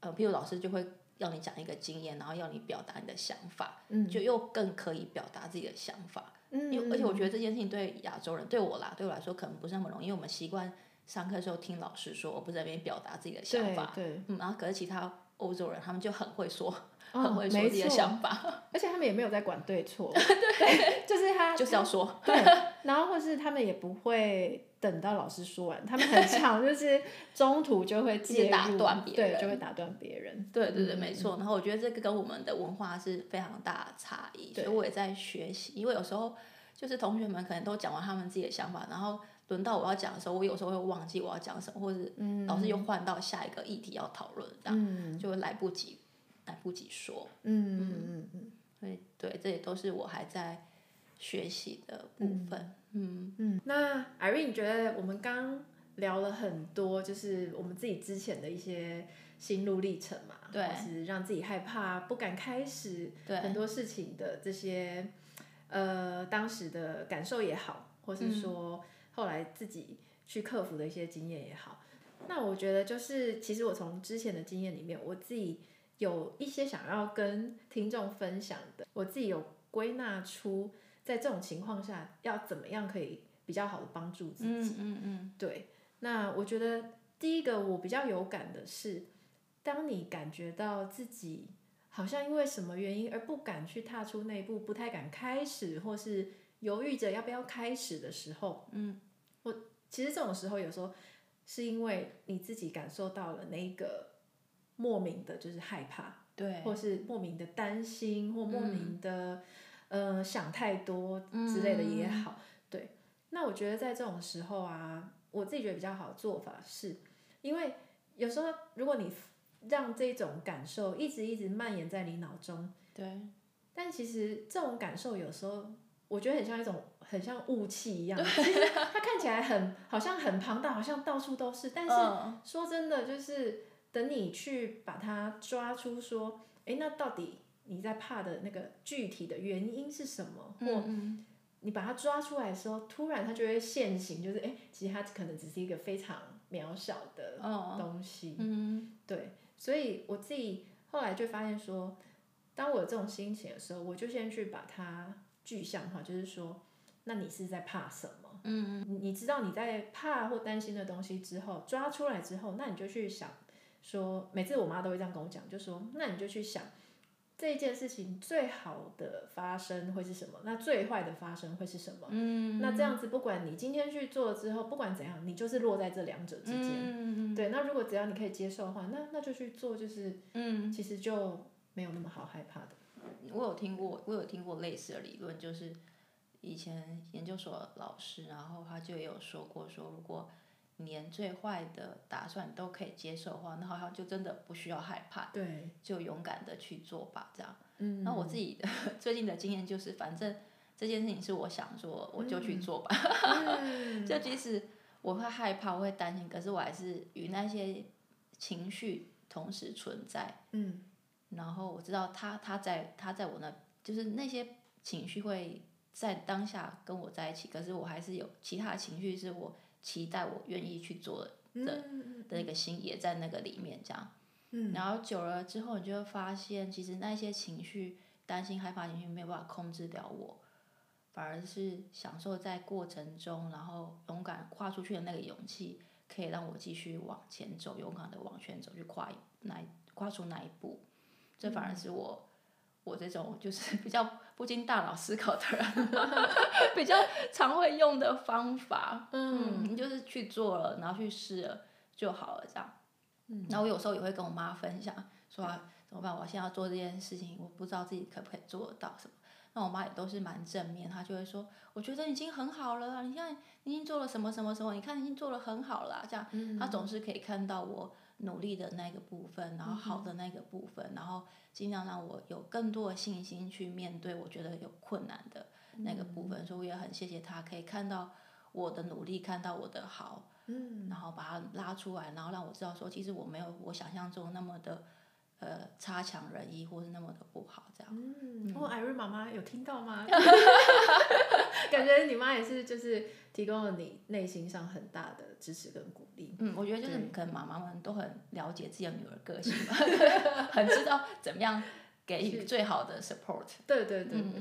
[SPEAKER 2] 呃，譬如老师就会。要你讲一个经验，然后要你表达你的想法，嗯、就又更可以表达自己的想法。嗯，因为而且我觉得这件事情对亚洲人，对我啦，对我来说可能不是那么容易，因为我们习惯上课的时候听老师说，我不在那边表达自己的想法。对，对嗯，然后可是其他欧洲人，他们就很会说，哦、很会说自己的想法，[laughs]
[SPEAKER 1] 而且他们也没有在管对错。[laughs] 对，[laughs] 就是他
[SPEAKER 2] 就是要说。
[SPEAKER 1] 对，然后或是他们也不会。等到老师说完，他们很常 [laughs] 就是中途就会介入，
[SPEAKER 2] 打断别人，
[SPEAKER 1] 对，就会打断别人。
[SPEAKER 2] 对对对，没错。然后我觉得这个跟我们的文化是非常大的差异，所以我也在学习。因为有时候就是同学们可能都讲完他们自己的想法，然后轮到我要讲的时候，我有时候会忘记我要讲什么，或者老师又换到下一个议题要讨论，这样就会来不及来不及说。嗯嗯嗯嗯。所以对，这也都是我还在学习的部分。
[SPEAKER 1] 嗯嗯。嗯，那 Irene 你觉得我们刚聊了很多，就是我们自己之前的一些心路历程嘛，对，是让自己害怕、不敢开始很多事情的这些，呃，当时的感受也好，或是说后来自己去克服的一些经验也好，嗯、那我觉得就是，其实我从之前的经验里面，我自己有一些想要跟听众分享的，我自己有归纳出。在这种情况下，要怎么样可以比较好的帮助自己？嗯嗯嗯。对，那我觉得第一个我比较有感的是，当你感觉到自己好像因为什么原因而不敢去踏出那一步，不太敢开始，或是犹豫着要不要开始的时候，嗯，我其实这种时候有时候是因为你自己感受到了那个莫名的就是害怕，对，或是莫名的担心，或莫名的。嗯呃，想太多之类的也好，嗯、对。那我觉得在这种时候啊，我自己觉得比较好的做法是，因为有时候如果你让这种感受一直一直蔓延在你脑中，对。但其实这种感受有时候，我觉得很像一种很像雾气一样，其实它看起来很好像很庞大，好像到处都是。但是说真的，就是等你去把它抓出，说，哎，那到底？你在怕的那个具体的原因是什么？或你把它抓出来的时候，突然它就会现形，就是哎，其实它可能只是一个非常渺小的东西。嗯，对。所以我自己后来就发现说，当我有这种心情的时候，我就先去把它具象化，就是说，那你是在怕什么？嗯嗯。你知道你在怕或担心的东西之后，抓出来之后，那你就去想说，每次我妈都会这样跟我讲，就说，那你就去想。这一件事情最好的发生会是什么？那最坏的发生会是什么？嗯，那这样子，不管你今天去做了之后，不管怎样，你就是落在这两者之间。嗯，对。那如果只要你可以接受的话，那那就去做，就是嗯，其实就没有那么好害怕的。
[SPEAKER 2] 我有听过，我有听过类似的理论，就是以前研究所老师，然后他就有说过，说如果。连最坏的打算都可以接受的话，那好像就真的不需要害怕，对，就勇敢的去做吧，这样。嗯，那我自己的 [laughs] 最近的经验就是，反正这件事情是我想做，我就去做吧。嗯、[laughs] 就即使我会害怕，我会担心，可是我还是与那些情绪同时存在。嗯，然后我知道他他在他在我那，就是那些情绪会在当下跟我在一起，可是我还是有其他情绪是我。期待我愿意去做的的那个心也在那个里面，这样，嗯，然后久了之后，你就会发现，其实那些情绪、担心、害怕情绪没有办法控制掉我，反而是享受在过程中，然后勇敢跨出去的那个勇气，可以让我继续往前走，勇敢的往前走，去跨那跨出那一步。这反而是我，我这种就是 [laughs] 比较不经大脑思考的人，[laughs] 比较常会用的方法。嗯，你就是去做了，然后去试了就好了，这样。嗯，那我有时候也会跟我妈分享，说、啊、怎么办？我现在要做这件事情，我不知道自己可不可以做得到什么。那我妈也都是蛮正面，她就会说，我觉得已经很好了，你看你已经做了什么什么什么，你看你已经做了很好了，这样。嗯。她总是可以看到我努力的那个部分，然后好的那个部分，嗯、然后尽量让我有更多的信心去面对我觉得有困难的那个部分。嗯、所以我也很谢谢他，可以看到我的努力，看到我的好。嗯，然后把它拉出来，然后让我知道说，其实我没有我想象中那么的，呃，差强人意，或是那么的不好，这样。
[SPEAKER 1] 嗯，哦，艾瑞妈妈有听到吗？[laughs] 感觉你妈也是，就是提供了你内心上很大的支持跟鼓励。
[SPEAKER 2] 嗯，我觉得就是可能妈妈们都很了解自己的女儿个性吧，[laughs] 很知道怎么样给予最好的 support。
[SPEAKER 1] 对对对对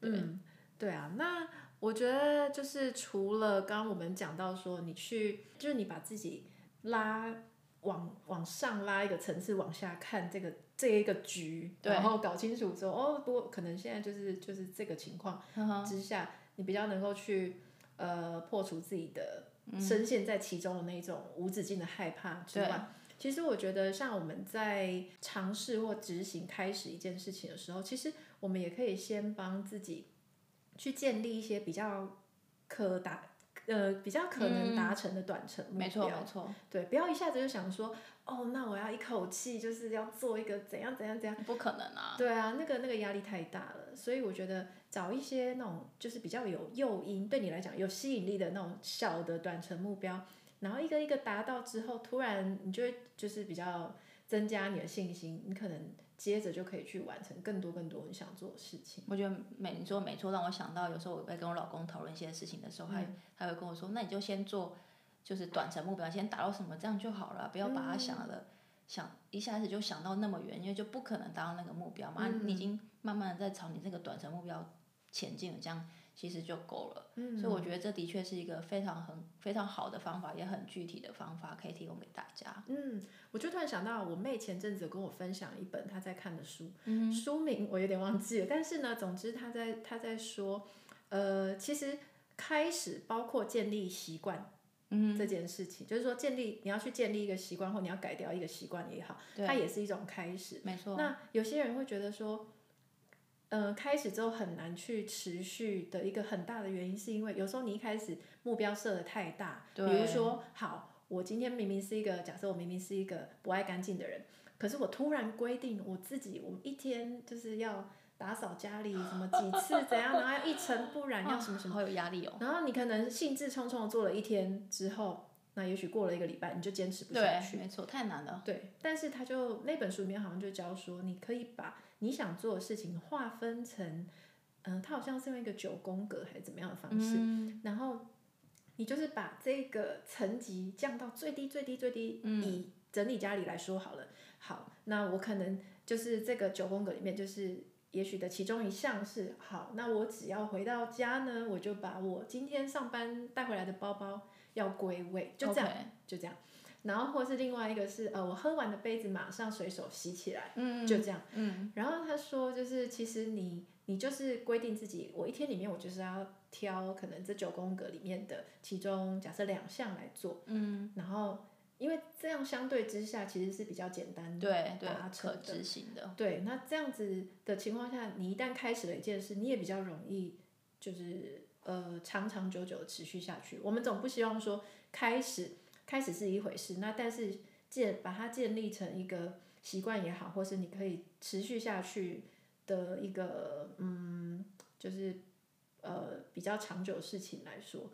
[SPEAKER 1] 对，嗯，对啊，那。我觉得就是除了刚刚我们讲到说，你去就是你把自己拉往往上拉一个层次，往下看这个这一个局，然后搞清楚之后，哦，不过可能现在就是就是这个情况之下，你比较能够去呃破除自己的深陷在其中的那种无止境的害怕之外，其实我觉得像我们在尝试或执行开始一件事情的时候，其实我们也可以先帮自己。去建立一些比较可达呃比较可能达成的短程目标，嗯、没错没错，对，不要一下子就想说，哦，那我要一口气就是要做一个怎样怎样怎样，
[SPEAKER 2] 不可能啊，
[SPEAKER 1] 对啊，那个那个压力太大了，所以我觉得找一些那种就是比较有诱因，对你来讲有吸引力的那种小的短程目标，然后一个一个达到之后，突然你就会就是比较增加你的信心，你可能。接着就可以去完成更多更多你想做的事情。
[SPEAKER 2] 我觉得没你说没错，让我想到有时候我会跟我老公讨论一些事情的时候，他、嗯、他会跟我说：“那你就先做，就是短程目标，先达到什么这样就好了，不要把它想了、嗯、想一下子就想到那么远，因为就不可能达到那个目标嘛。嗯、你已经慢慢的在朝你这个短程目标前进了，这样。”其实就够了，嗯、所以我觉得这的确是一个非常很非常好的方法，也很具体的方法，可以提供给大家。
[SPEAKER 1] 嗯，我就突然想到，我妹前阵子跟我分享一本她在看的书，嗯、书名我有点忘记了，但是呢，总之她在她在说，呃，其实开始包括建立习惯，嗯，这件事情，就是说建立你要去建立一个习惯，或你要改掉一个习惯也好，它也是一种开始，
[SPEAKER 2] 没错。
[SPEAKER 1] 那有些人会觉得说。呃，开始之后很难去持续的一个很大的原因，是因为有时候你一开始目标设的太大，比如说，好，我今天明明是一个假设，我明明是一个不爱干净的人，可是我突然规定我自己，我一天就是要打扫家里什么几次怎样，然后要一尘不染，要什么什么，
[SPEAKER 2] 好有压力哦。
[SPEAKER 1] 然后你可能兴致冲冲的做了一天之后，那也许过了一个礼拜，你就坚持不下去。
[SPEAKER 2] 对，没错，太难了。
[SPEAKER 1] 对，但是他就那本书里面好像就教说，你可以把。你想做的事情划分成，嗯、呃，它好像是用一个九宫格还是怎么样的方式，嗯、然后你就是把这个层级降到最低最低最低。嗯、以整理家里来说好了，好，那我可能就是这个九宫格里面，就是也许的其中一项是好，那我只要回到家呢，我就把我今天上班带回来的包包要归位，就这样.就这样。然后或是另外一个是呃，我喝完的杯子马上随手洗起来，嗯，就这样。嗯，然后他说就是其实你你就是规定自己，我一天里面我就是要挑可能这九宫格里面的其中假设两项来做，嗯，然后因为这样相对之下其实是比较简单的，
[SPEAKER 2] 对对，可执行的。
[SPEAKER 1] 对，那这样子的情况下，你一旦开始了一件事，你也比较容易就是呃长长久久的持续下去。我们总不希望说开始。开始是一回事，那但是建把它建立成一个习惯也好，或是你可以持续下去的一个嗯，就是呃比较长久的事情来说，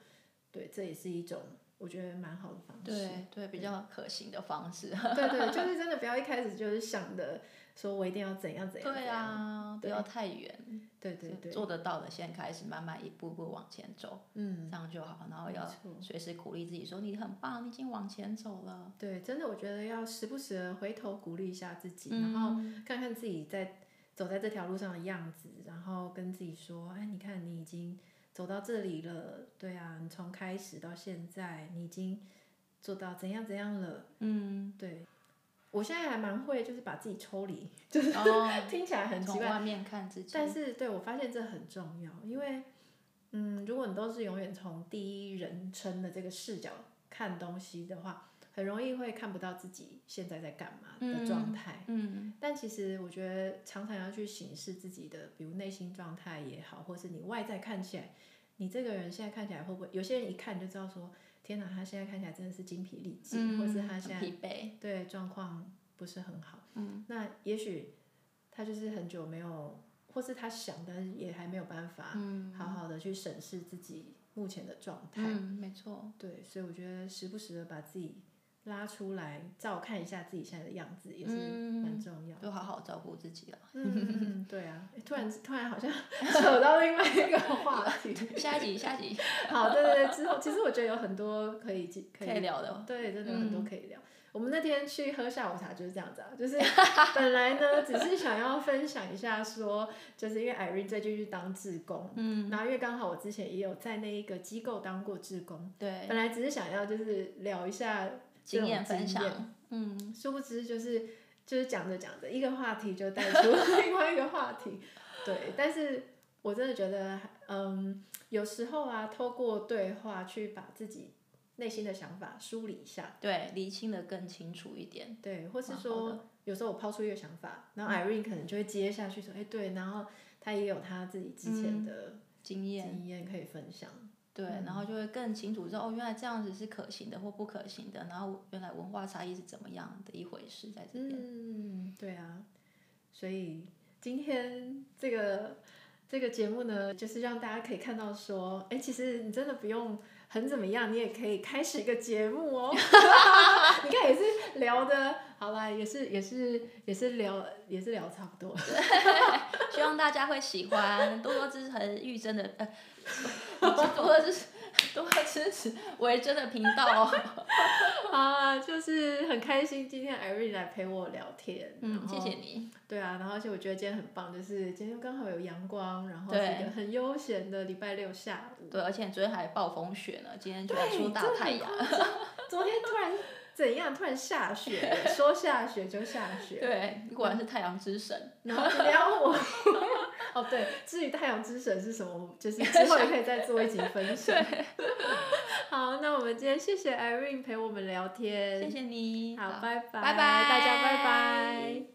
[SPEAKER 1] 对，这也是一种我觉得蛮好的方式，
[SPEAKER 2] 对对，比较可行的方式。[laughs]
[SPEAKER 1] 对对，就是真的不要一开始就是想的说我一定要怎样怎样。
[SPEAKER 2] 对啊，不要太远。
[SPEAKER 1] 对对对，
[SPEAKER 2] 做得到的先开始，慢慢一步步往前走，嗯，这样就好。然后要随时鼓励自己说你很棒，你已经往前走了。
[SPEAKER 1] 对，真的，我觉得要时不时的回头鼓励一下自己，然后看看自己在走在这条路上的样子，然后跟自己说，哎，你看你已经走到这里了，对啊，你从开始到现在，你已经做到怎样怎样了，嗯，对。我现在还蛮会，就是把自己抽离，就是、哦、[laughs] 听起来很奇怪。
[SPEAKER 2] 从外面看自己。
[SPEAKER 1] 但是，对我发现这很重要，因为，嗯，如果你都是永远从第一人称的这个视角看东西的话，很容易会看不到自己现在在干嘛的状态。嗯。嗯，但其实我觉得，常常要去审视自己的，比如内心状态也好，或是你外在看起来，你这个人现在看起来会不会？有些人一看就知道说。天哪，他现在看起来真的是精疲力尽，嗯、或是他现在
[SPEAKER 2] 疲惫，
[SPEAKER 1] 对状况不是很好。嗯、那也许他就是很久没有，或是他想的也还没有办法好好的去审视自己目前的状态。
[SPEAKER 2] 嗯，没错。
[SPEAKER 1] 对，所以我觉得时不时的把自己拉出来照看一下自己现在的样子，也是蛮重要的。
[SPEAKER 2] 就好好照顾自己了。
[SPEAKER 1] 嗯，对啊。突然突然好像 [laughs] 扯到另外一个话题。[laughs]
[SPEAKER 2] 下一集，下一集。[laughs]
[SPEAKER 1] 好，对对对。之后其实我觉得有很多可以可以，
[SPEAKER 2] 聊的。
[SPEAKER 1] 对，真的有很多可以聊。嗯、我们那天去喝下午茶就是这样子啊，就是本来呢只是想要分享一下说，就是因为 Irene 最近去当志工，嗯，然后因为刚好我之前也有在那一个机构当过志工，对，本来只是想要就是聊一下。经验分享，嗯，殊不知就是就是讲着讲着，一个话题就带出另外一个话题，[laughs] 对。但是我真的觉得，嗯，有时候啊，透过对话去把自己内心的想法梳理一下，
[SPEAKER 2] 对，理清的更清楚一点，
[SPEAKER 1] 对。或是说，有时候我抛出一个想法，然后 Irene 可能就会接下去说，哎、嗯，对，然后他也有他自己之前的经验。经验可以分享。
[SPEAKER 2] 对，然后就会更清楚知道哦，原来这样子是可行的或不可行的，然后原来文化差异是怎么样的一回事在这边。
[SPEAKER 1] 嗯，对啊，所以今天这个这个节目呢，就是让大家可以看到说，哎，其实你真的不用很怎么样，你也可以开始一个节目哦。[laughs] 你看也是聊的，好啦，也是也是也是聊也是聊差不多。[laughs]
[SPEAKER 2] 希望大家会喜欢，多多支持玉珍的呃。[laughs] 多支持，多支持维珍的频道哦。[laughs]
[SPEAKER 1] 啊，就是很开心今天 Irene 来陪我聊天。
[SPEAKER 2] 嗯，谢谢你。
[SPEAKER 1] 对啊，然后而且我觉得今天很棒，就是今天刚好有阳光，然后是一个很悠闲的礼拜六下午。
[SPEAKER 2] 对，而且昨天还暴风雪呢，今天居然出大太阳。
[SPEAKER 1] 昨天突然。怎样？突然下雪，[laughs] 说下雪就下雪。
[SPEAKER 2] 对，果然是太阳之神。
[SPEAKER 1] 然后撩我，[laughs] 哦对，至于太阳之神是什么，就是之 [laughs] 后也可以再做一集分享。好，那我们今天谢谢 Irene 陪我们聊天。
[SPEAKER 2] 谢谢你。
[SPEAKER 1] 好，拜拜。
[SPEAKER 2] 拜拜，大家。